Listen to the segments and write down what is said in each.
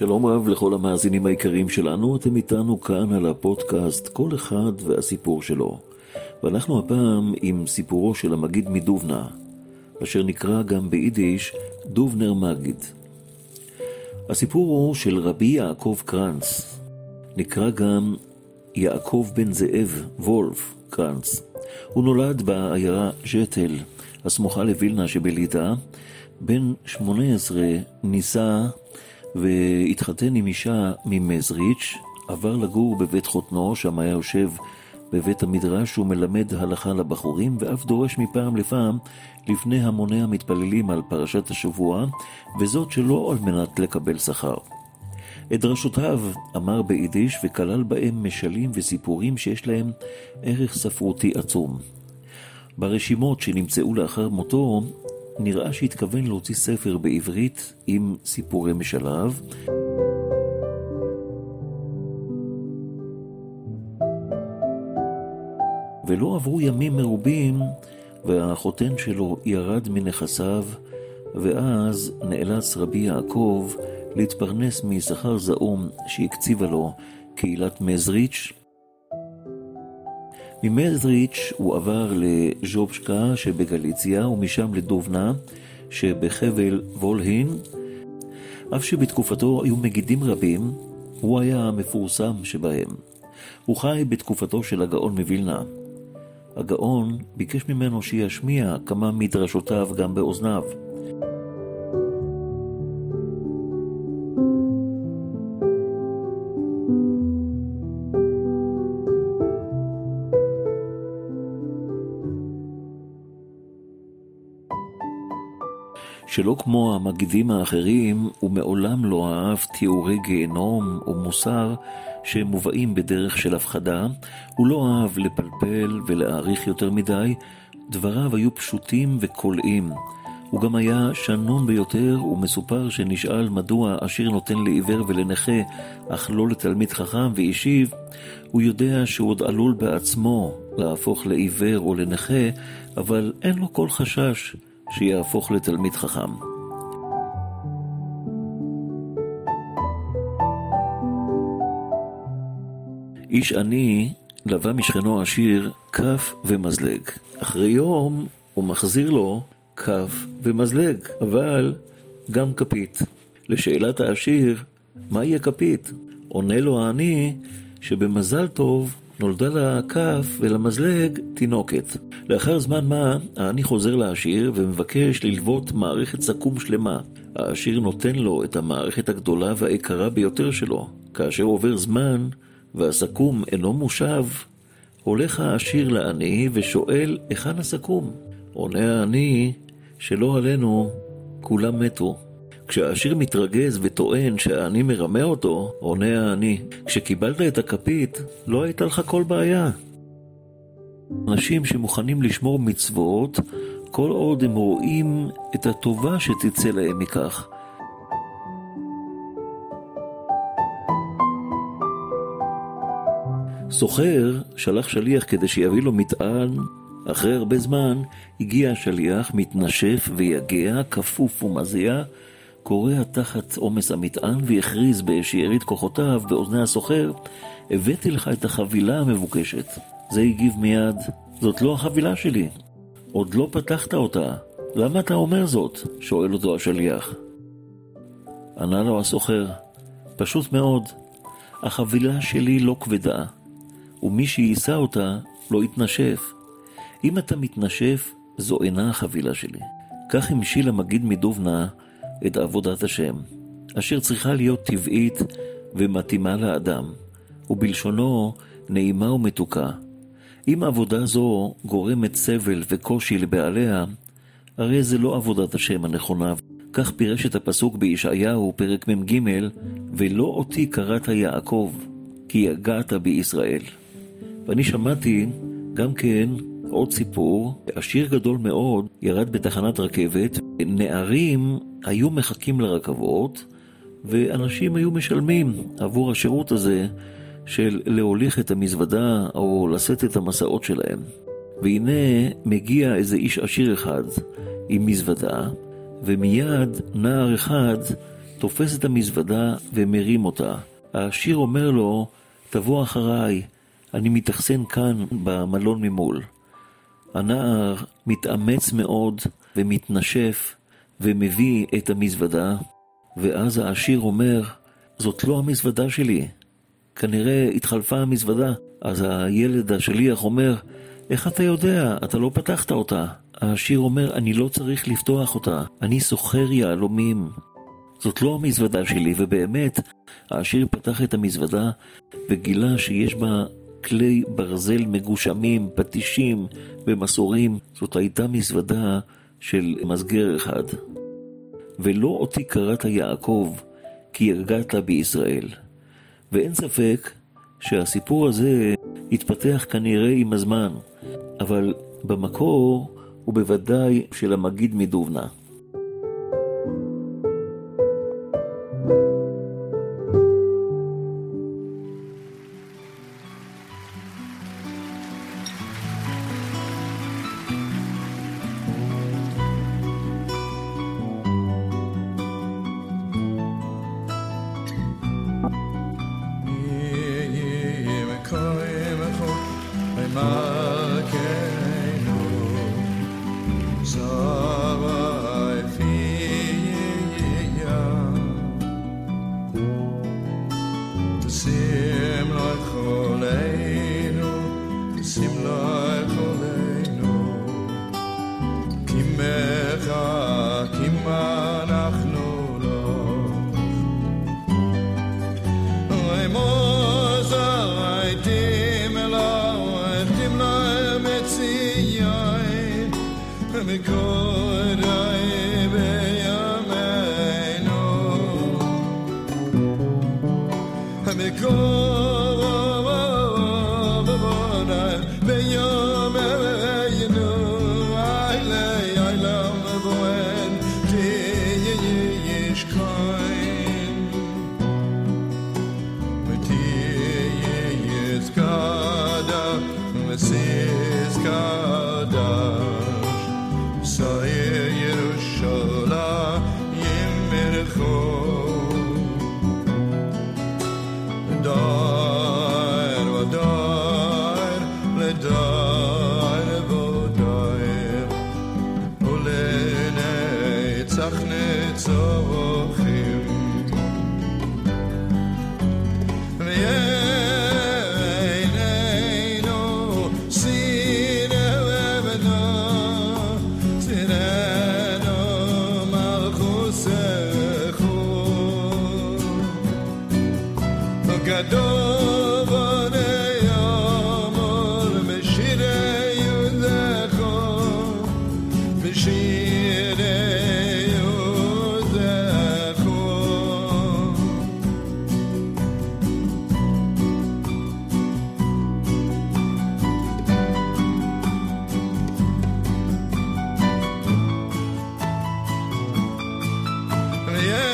שלום רב לכל המאזינים היקרים שלנו, אתם איתנו כאן על הפודקאסט כל אחד והסיפור שלו. ואנחנו הפעם עם סיפורו של המגיד מדובנה, אשר נקרא גם ביידיש דובנר מגיד. הסיפור הוא של רבי יעקב קרנץ, נקרא גם יעקב בן זאב וולף קרנץ. הוא נולד בעיירה ז'טל, הסמוכה לווילנה שבליטא, בן 18 נישא והתחתן עם אישה ממזריץ', עבר לגור בבית חותנו, שם היה יושב בבית המדרש ומלמד הלכה לבחורים, ואף דורש מפעם לפעם לפני המוני המתפללים על פרשת השבוע, וזאת שלא על מנת לקבל שכר. את דרשותיו אמר ביידיש וכלל בהם משלים וסיפורים שיש להם ערך ספרותי עצום. ברשימות שנמצאו לאחר מותו נראה שהתכוון להוציא ספר בעברית עם סיפורי משלב. ולא עברו ימים מרובים והחותן שלו ירד מנכסיו, ואז נאלץ רבי יעקב להתפרנס משכר זעום שהקציבה לו קהילת מזריץ'. ממזריץ' הוא עבר לז'ובשקה שבגליציה ומשם לדובנה שבחבל וולהין. אף שבתקופתו היו מגידים רבים, הוא היה המפורסם שבהם. הוא חי בתקופתו של הגאון מווילנה. הגאון ביקש ממנו שישמיע כמה מדרשותיו גם באוזניו. שלא כמו המגידים האחרים, הוא מעולם לא אהב תיאורי גיהנום או מוסר שמובאים בדרך של הפחדה, הוא לא אהב לפלפל ולהעריך יותר מדי, דבריו היו פשוטים וקולעים. הוא גם היה שנון ביותר, ומסופר שנשאל מדוע עשיר נותן לעיוור ולנכה, אך לא לתלמיד חכם, והשיב, הוא יודע שהוא עוד עלול בעצמו להפוך לעיוור או לנכה, אבל אין לו כל חשש שיהפוך לתלמיד חכם. איש עני לווה משכנו עשיר כף ומזלג. אחרי יום הוא מחזיר לו כף ומזלג, אבל גם כפית. לשאלת העשיר, מהי הכפית? עונה לו העני שבמזל טוב נולדה לכף ולמזלג תינוקת. לאחר זמן מה, העני חוזר לעשיר ומבקש ללוות מערכת סכו"ם שלמה. העשיר נותן לו את המערכת הגדולה והיקרה ביותר שלו. כאשר עובר זמן והסכו"ם אינו מושב, הולך העשיר לעני ושואל היכן הסכו"ם. עונה העני שלא עלינו, כולם מתו. כשהעשיר מתרגז וטוען שהעני מרמה אותו, עונה העני, כשקיבלת את הכפית, לא הייתה לך כל בעיה. אנשים שמוכנים לשמור מצוות, כל עוד הם רואים את הטובה שתצא להם מכך. סוחר שלח שליח כדי שיביא לו מטען. אחרי הרבה זמן הגיע השליח, מתנשף ויגע, כפוף ומזיע, כורע תחת עומס המטען והכריז בשארית כוחותיו באוזני הסוחר, הבאתי לך את החבילה המבוקשת. זה הגיב מיד, זאת לא החבילה שלי. עוד לא פתחת אותה. למה אתה אומר זאת? שואל אותו השליח. ענה לו הסוחר, פשוט מאוד, החבילה שלי לא כבדה, ומי שיישא אותה לא יתנשף. אם אתה מתנשף, זו אינה החבילה שלי. כך המשיל המגיד מדובנה את עבודת השם, אשר צריכה להיות טבעית ומתאימה לאדם, ובלשונו נעימה ומתוקה. אם עבודה זו גורמת סבל וקושי לבעליה, הרי זה לא עבודת השם הנכונה. כך פירש את הפסוק בישעיהו, פרק מ"ג, ולא אותי קראת יעקב, כי יגעת בישראל. ואני שמעתי גם כן עוד סיפור, עשיר גדול מאוד ירד בתחנת רכבת, נערים היו מחכים לרכבות, ואנשים היו משלמים עבור השירות הזה של להוליך את המזוודה או לשאת את המסעות שלהם. והנה מגיע איזה איש עשיר אחד עם מזוודה, ומיד נער אחד תופס את המזוודה ומרים אותה. העשיר אומר לו, תבוא אחריי, אני מתאכסן כאן במלון ממול. הנער מתאמץ מאוד ומתנשף ומביא את המזוודה, ואז העשיר אומר, זאת לא המזוודה שלי. כנראה התחלפה המזוודה. אז הילד השליח אומר, איך אתה יודע? אתה לא פתחת אותה. העשיר אומר, אני לא צריך לפתוח אותה, אני סוחר יהלומים. זאת לא המזוודה שלי, ובאמת, העשיר פתח את המזוודה וגילה שיש בה כלי ברזל מגושמים, פטישים ומסורים. זאת הייתה מזוודה של מסגר אחד. ולא אותי קראת יעקב, כי יגעת בישראל. ואין ספק שהסיפור הזה התפתח כנראה עם הזמן, אבל במקור הוא בוודאי של המגיד מדובנה.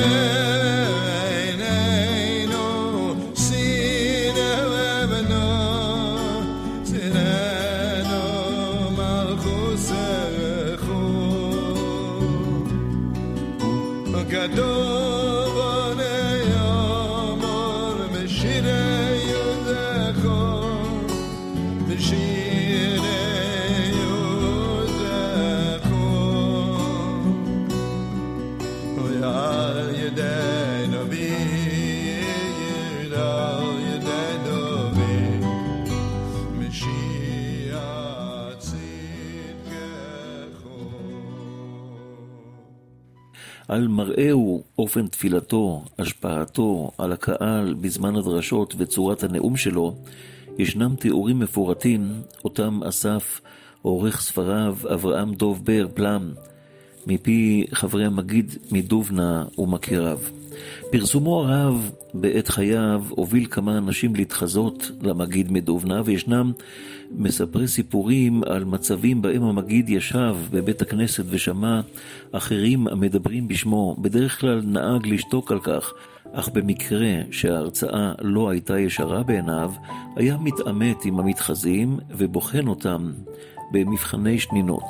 Amen. על מראהו, אופן תפילתו, השפעתו על הקהל בזמן הדרשות וצורת הנאום שלו, ישנם תיאורים מפורטים, אותם אסף עורך ספריו אברהם דוב בר פלם, מפי חברי המגיד מדובנה ומכיריו. פרסומו הרב בעת חייו הוביל כמה אנשים להתחזות למגיד מדובנה, וישנם מספרי סיפורים על מצבים בהם המגיד ישב בבית הכנסת ושמע אחרים המדברים בשמו. בדרך כלל נהג לשתוק על כך, אך במקרה שההרצאה לא הייתה ישרה בעיניו, היה מתעמת עם המתחזים ובוחן אותם במבחני שנינות.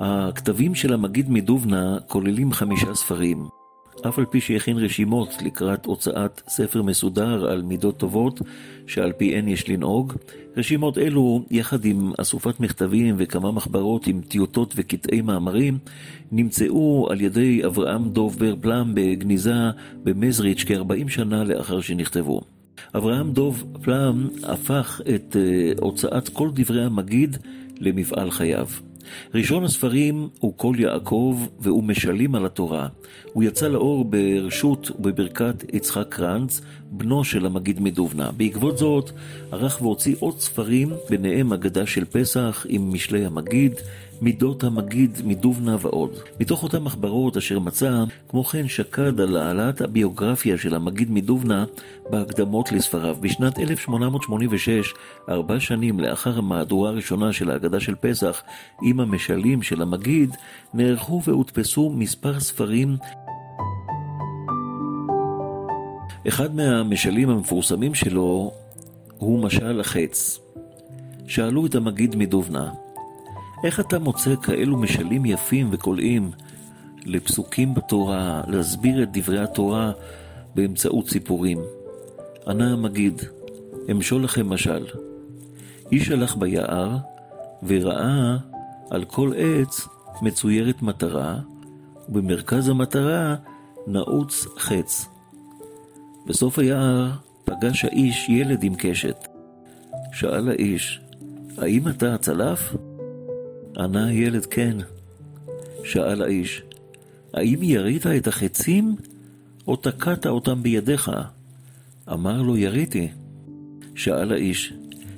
הכתבים של המגיד מדובנה כוללים חמישה ספרים. אף על פי שהכין רשימות לקראת הוצאת ספר מסודר על מידות טובות, שעל פיהן יש לנהוג, רשימות אלו, יחד עם אסופת מכתבים וכמה מחברות עם טיוטות וקטעי מאמרים, נמצאו על ידי אברהם דוב בר פלם בגניזה במזריץ' כ-40 שנה לאחר שנכתבו. אברהם דוב פלם הפך את uh, הוצאת כל דברי המגיד למפעל חייו. ראשון הספרים הוא קול יעקב והוא משלים על התורה. הוא יצא לאור ברשות ובברכת יצחק קרנץ, בנו של המגיד מדובנה. בעקבות זאת ערך והוציא עוד ספרים, ביניהם אגדה של פסח עם משלי המגיד, מידות המגיד מדובנה ועוד. מתוך אותן מחברות אשר מצא, כמו כן שקד על העלאת הביוגרפיה של המגיד מדובנה בהקדמות לספריו. בשנת 1886, ארבע שנים לאחר המהדורה הראשונה של ההגדה של פסח עם המשלים של המגיד, נערכו והודפסו מספר ספרים אחד מהמשלים המפורסמים שלו הוא משל החץ. שאלו את המגיד מדובנה, איך אתה מוצא כאלו משלים יפים וקולעים לפסוקים בתורה, להסביר את דברי התורה באמצעות סיפורים? ענה המגיד, אמשול לכם משל. איש הלך ביער וראה על כל עץ מצוירת מטרה, ובמרכז המטרה נעוץ חץ. בסוף היער פגש האיש ילד עם קשת. שאל האיש, האם אתה הצלף? ענה הילד כן. שאל האיש, האם ירית את החצים, או תקעת אותם בידיך? אמר לו, יריתי. שאל האיש,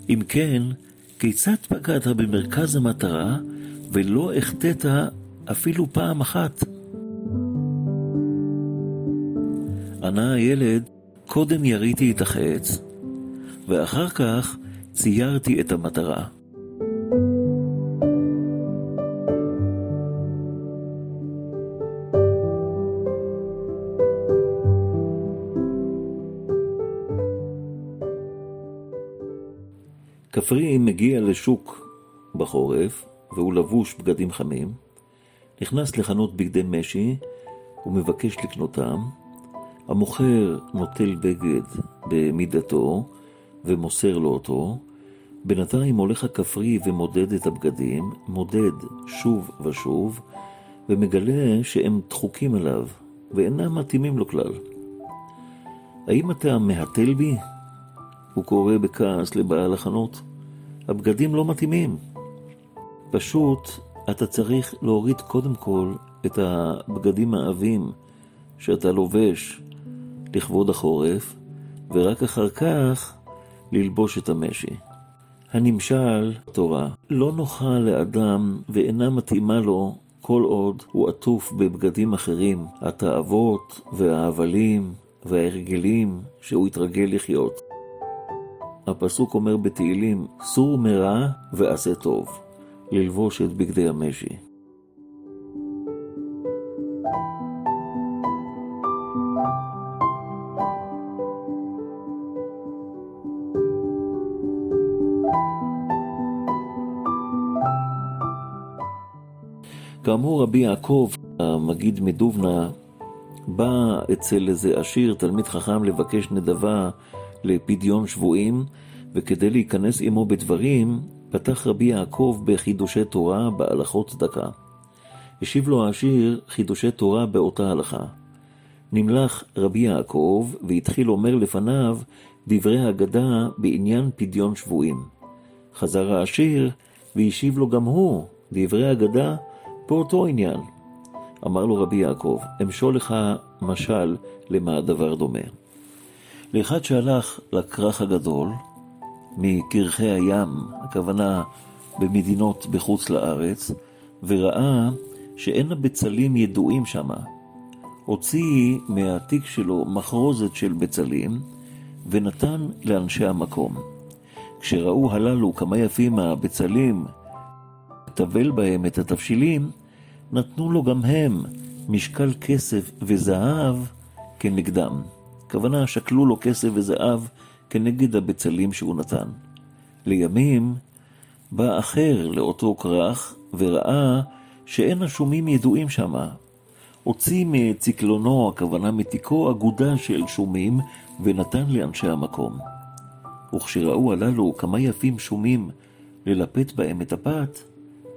אם כן, כיצד פגעת במרכז המטרה, ולא החטאת אפילו פעם אחת? ענה הילד, קודם יריתי את החץ, ואחר כך ציירתי את המטרה. כפרי מגיע לשוק בחורף, והוא לבוש בגדים חמים, נכנס לחנות בגדי משי ומבקש לקנותם, המוכר נוטל בגד במידתו ומוסר לו אותו, בינתיים הולך הכפרי ומודד את הבגדים, מודד שוב ושוב, ומגלה שהם דחוקים עליו, ואינם מתאימים לו כלל. האם אתה מהתל בי? הוא קורא בכעס לבעל החנות. הבגדים לא מתאימים. פשוט אתה צריך להוריד קודם כל את הבגדים העבים שאתה לובש לכבוד החורף, ורק אחר כך ללבוש את המשי. הנמשל, תורה, לא נוחה לאדם ואינה מתאימה לו כל עוד הוא עטוף בבגדים אחרים, התאוות וההבלים וההרגלים שהוא התרגל לחיות. הפסוק אומר בתהילים, סור מרע ועשה טוב, ללבוש את בגדי המשי. כאמור, רבי יעקב, המגיד מדובנה, בא אצל איזה עשיר, תלמיד חכם, לבקש נדבה לפדיון שבויים, וכדי להיכנס עמו בדברים, פתח רבי יעקב בחידושי תורה בהלכות צדקה. השיב לו העשיר חידושי תורה באותה הלכה. נמלך רבי יעקב והתחיל אומר לפניו דברי אגדה בעניין פדיון שבויים. חזר העשיר והשיב לו גם הוא דברי אגדה באותו עניין. אמר לו רבי יעקב, אמשול לך משל למה הדבר דומה. לאחד שהלך לכרך הגדול, מקרחי הים, הכוונה במדינות בחוץ לארץ, וראה שאין הבצלים ידועים שמה. הוציא מהתיק שלו מחרוזת של בצלים, ונתן לאנשי המקום. כשראו הללו כמה יפים הבצלים, טבל בהם את התבשילים, נתנו לו גם הם משקל כסף וזהב כנגדם. הכוונה, שקלו לו כסף וזהב כנגד הבצלים שהוא נתן. לימים בא אחר לאותו כרך וראה שאין השומים ידועים שמה. הוציא מציקלונו, הכוונה מתיקו, אגודה של שומים, ונתן לאנשי המקום. וכשראו הללו כמה יפים שומים ללפת בהם את הפת,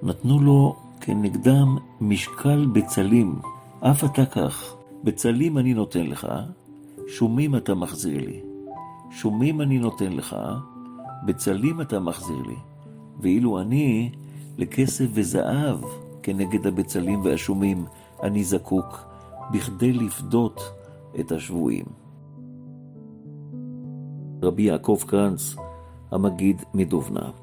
נתנו לו כנגדם משקל בצלים. אף אתה כך, בצלים אני נותן לך, שומים אתה מחזיר לי. שומים אני נותן לך, בצלים אתה מחזיר לי. ואילו אני לכסף וזהב כנגד הבצלים והשומים אני זקוק, בכדי לפדות את השבויים. רבי יעקב קרנץ, המגיד מדובנה.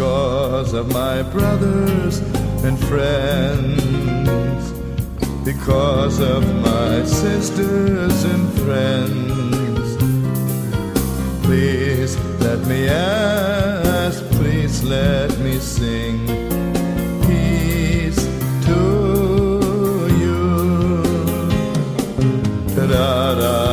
Because of my brothers and friends, because of my sisters and friends, please let me ask, please let me sing peace to you. Da-da-da-da-dee-da-da-da. Da-dee-da-da.